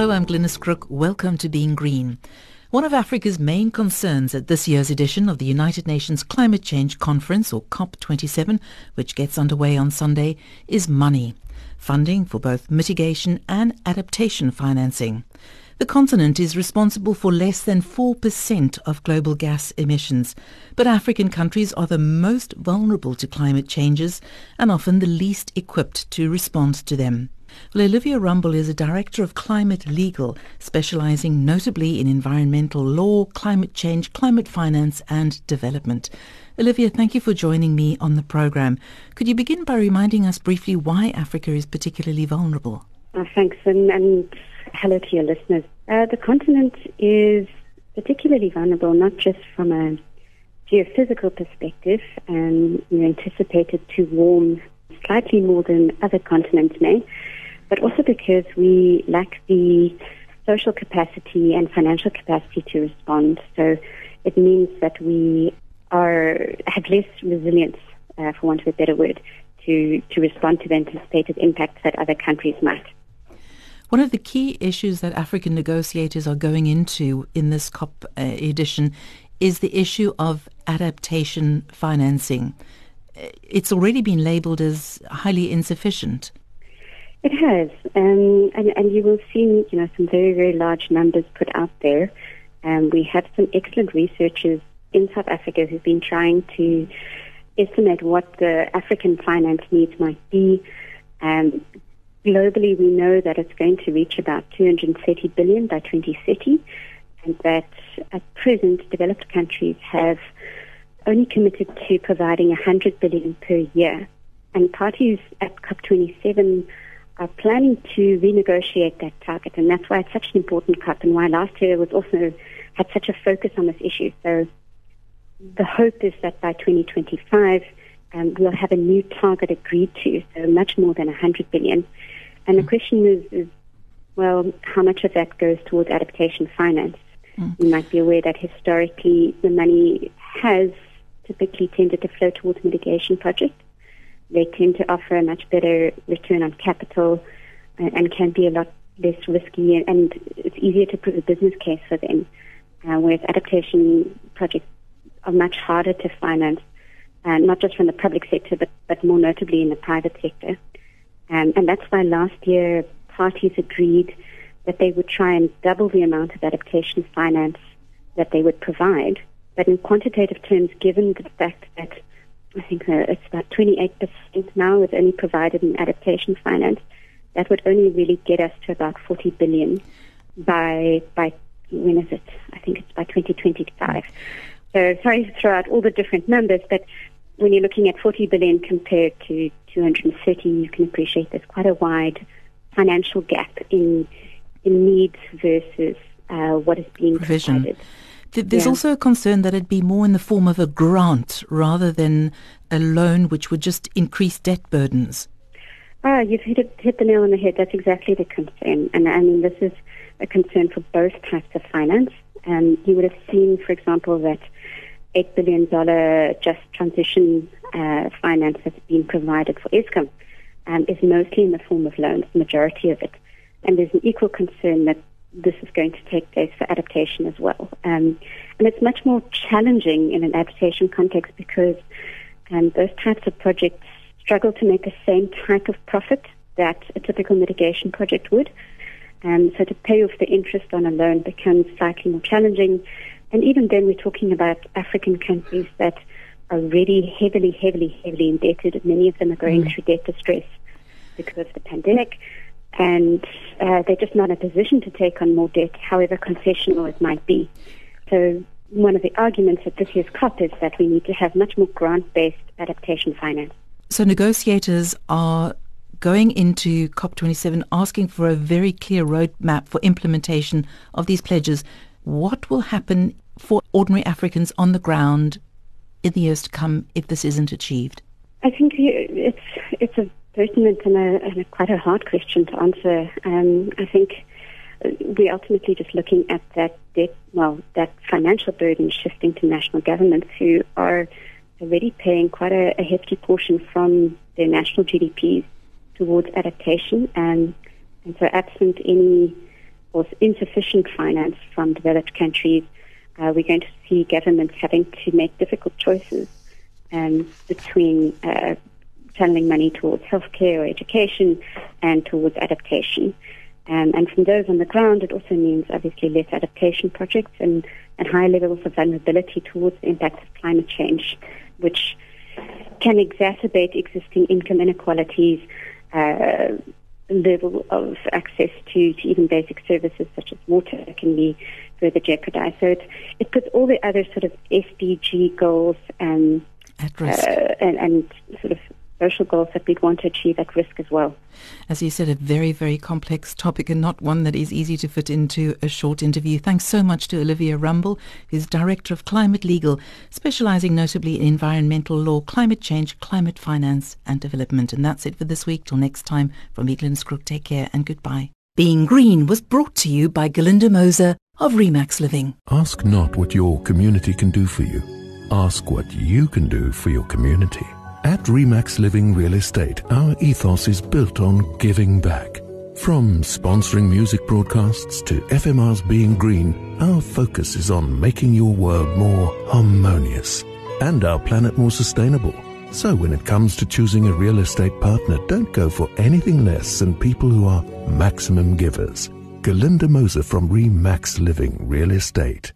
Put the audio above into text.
Hello, I'm Glynis Crook. Welcome to Being Green. One of Africa's main concerns at this year's edition of the United Nations Climate Change Conference, or COP27, which gets underway on Sunday, is money. Funding for both mitigation and adaptation financing. The continent is responsible for less than 4% of global gas emissions, but African countries are the most vulnerable to climate changes and often the least equipped to respond to them. Well, Olivia Rumble is a director of Climate Legal, specializing notably in environmental law, climate change, climate finance, and development. Olivia, thank you for joining me on the program. Could you begin by reminding us briefly why Africa is particularly vulnerable? Uh, thanks, and, and hello to your listeners. Uh, the continent is particularly vulnerable, not just from a geophysical perspective, and we're anticipated to warm slightly more than other continents may, but also because we lack the social capacity and financial capacity to respond. So it means that we are have less resilience, uh, for want of a better word, to, to respond to the anticipated impacts that other countries might. One of the key issues that African negotiators are going into in this COP uh, edition is the issue of adaptation financing. It's already been labelled as highly insufficient. It has, um, and, and you will see, you know, some very, very large numbers put out there. Um, we have some excellent researchers in South Africa who've been trying to estimate what the African finance needs might be. Um, globally, we know that it's going to reach about 230 billion by 2030, and that at present, developed countries have only committed to providing 100 billion per year. And parties at COP27 are planning to renegotiate that target, and that's why it's such an important COP, and why last year was also had such a focus on this issue. So the hope is that by 2025, um, we'll have a new target agreed to, so much more than 100 billion. And the question is, is, well, how much of that goes towards adaptation finance? Mm. You might be aware that historically the money has typically tended to flow towards mitigation projects. They tend to offer a much better return on capital and, and can be a lot less risky, and, and it's easier to put a business case for them. Uh, whereas adaptation projects are much harder to finance, uh, not just from the public sector, but, but more notably in the private sector. Um, and that's why last year parties agreed that they would try and double the amount of adaptation finance that they would provide. But in quantitative terms, given the fact that I think uh, it's about 28% now is only provided in adaptation finance, that would only really get us to about 40 billion by, by when is it? I think it's by 2025. So sorry to throw out all the different numbers, but when you're looking at 40 billion compared to 230, you can appreciate there's quite a wide financial gap in in needs versus uh, what is being Provision. provided. There's yeah. also a concern that it'd be more in the form of a grant rather than a loan, which would just increase debt burdens. Ah, you've hit, it, hit the nail on the head. That's exactly the concern. And I mean, this is a concern for both types of finance. Um, you would have seen, for example, that $8 billion just transition uh, finance that's been provided for Eskom um, is mostly in the form of loans, the majority of it. And there's an equal concern that this is going to take place for adaptation as well. Um, and it's much more challenging in an adaptation context because um, those types of projects struggle to make the same type of profit that a typical mitigation project would. Um, so to pay off the interest on a loan becomes slightly more challenging. And even then, we're talking about African countries that are already heavily, heavily, heavily indebted. Many of them are going mm. through debt distress because of the pandemic and uh, they're just not in a position to take on more debt, however concessional it might be. So one of the arguments at this year's COP is that we need to have much more grant-based adaptation finance. So negotiators are going into COP27 asking for a very clear roadmap for implementation of these pledges. What will happen for ordinary Africans on the ground in the years to come if this isn't achieved? I think it's it's a pertinent and, a, and a quite a hard question to answer. Um, I think we're ultimately just looking at that debt, well, that financial burden shifting to national governments who are already paying quite a, a hefty portion from their national GDPs towards adaptation. And, and so absent any or insufficient finance from developed countries, uh, we're going to see governments having to make difficult choices um, between uh, channeling money towards healthcare or education and towards adaptation. Um, and from those on the ground, it also means obviously less adaptation projects and, and higher levels of vulnerability towards the impacts of climate change, which can exacerbate existing income inequalities, uh, level of access to, to even basic services such as water can be further jeopardized. So it, it puts all the other sort of SDG goals um, at risk. Uh, and, and social goals that we'd want to achieve at risk as well. As you said, a very, very complex topic and not one that is easy to fit into a short interview. Thanks so much to Olivia Rumble, who's Director of Climate Legal, specializing notably in environmental law, climate change, climate finance and development. And that's it for this week. Till next time, from Glynis Crook, take care and goodbye. Being Green was brought to you by Galinda Moser of Remax Living. Ask not what your community can do for you. Ask what you can do for your community. At Remax Living Real Estate, our ethos is built on giving back. From sponsoring music broadcasts to FMR's Being Green, our focus is on making your world more harmonious and our planet more sustainable. So when it comes to choosing a real estate partner, don't go for anything less than people who are maximum givers. Galinda Moser from Remax Living Real Estate.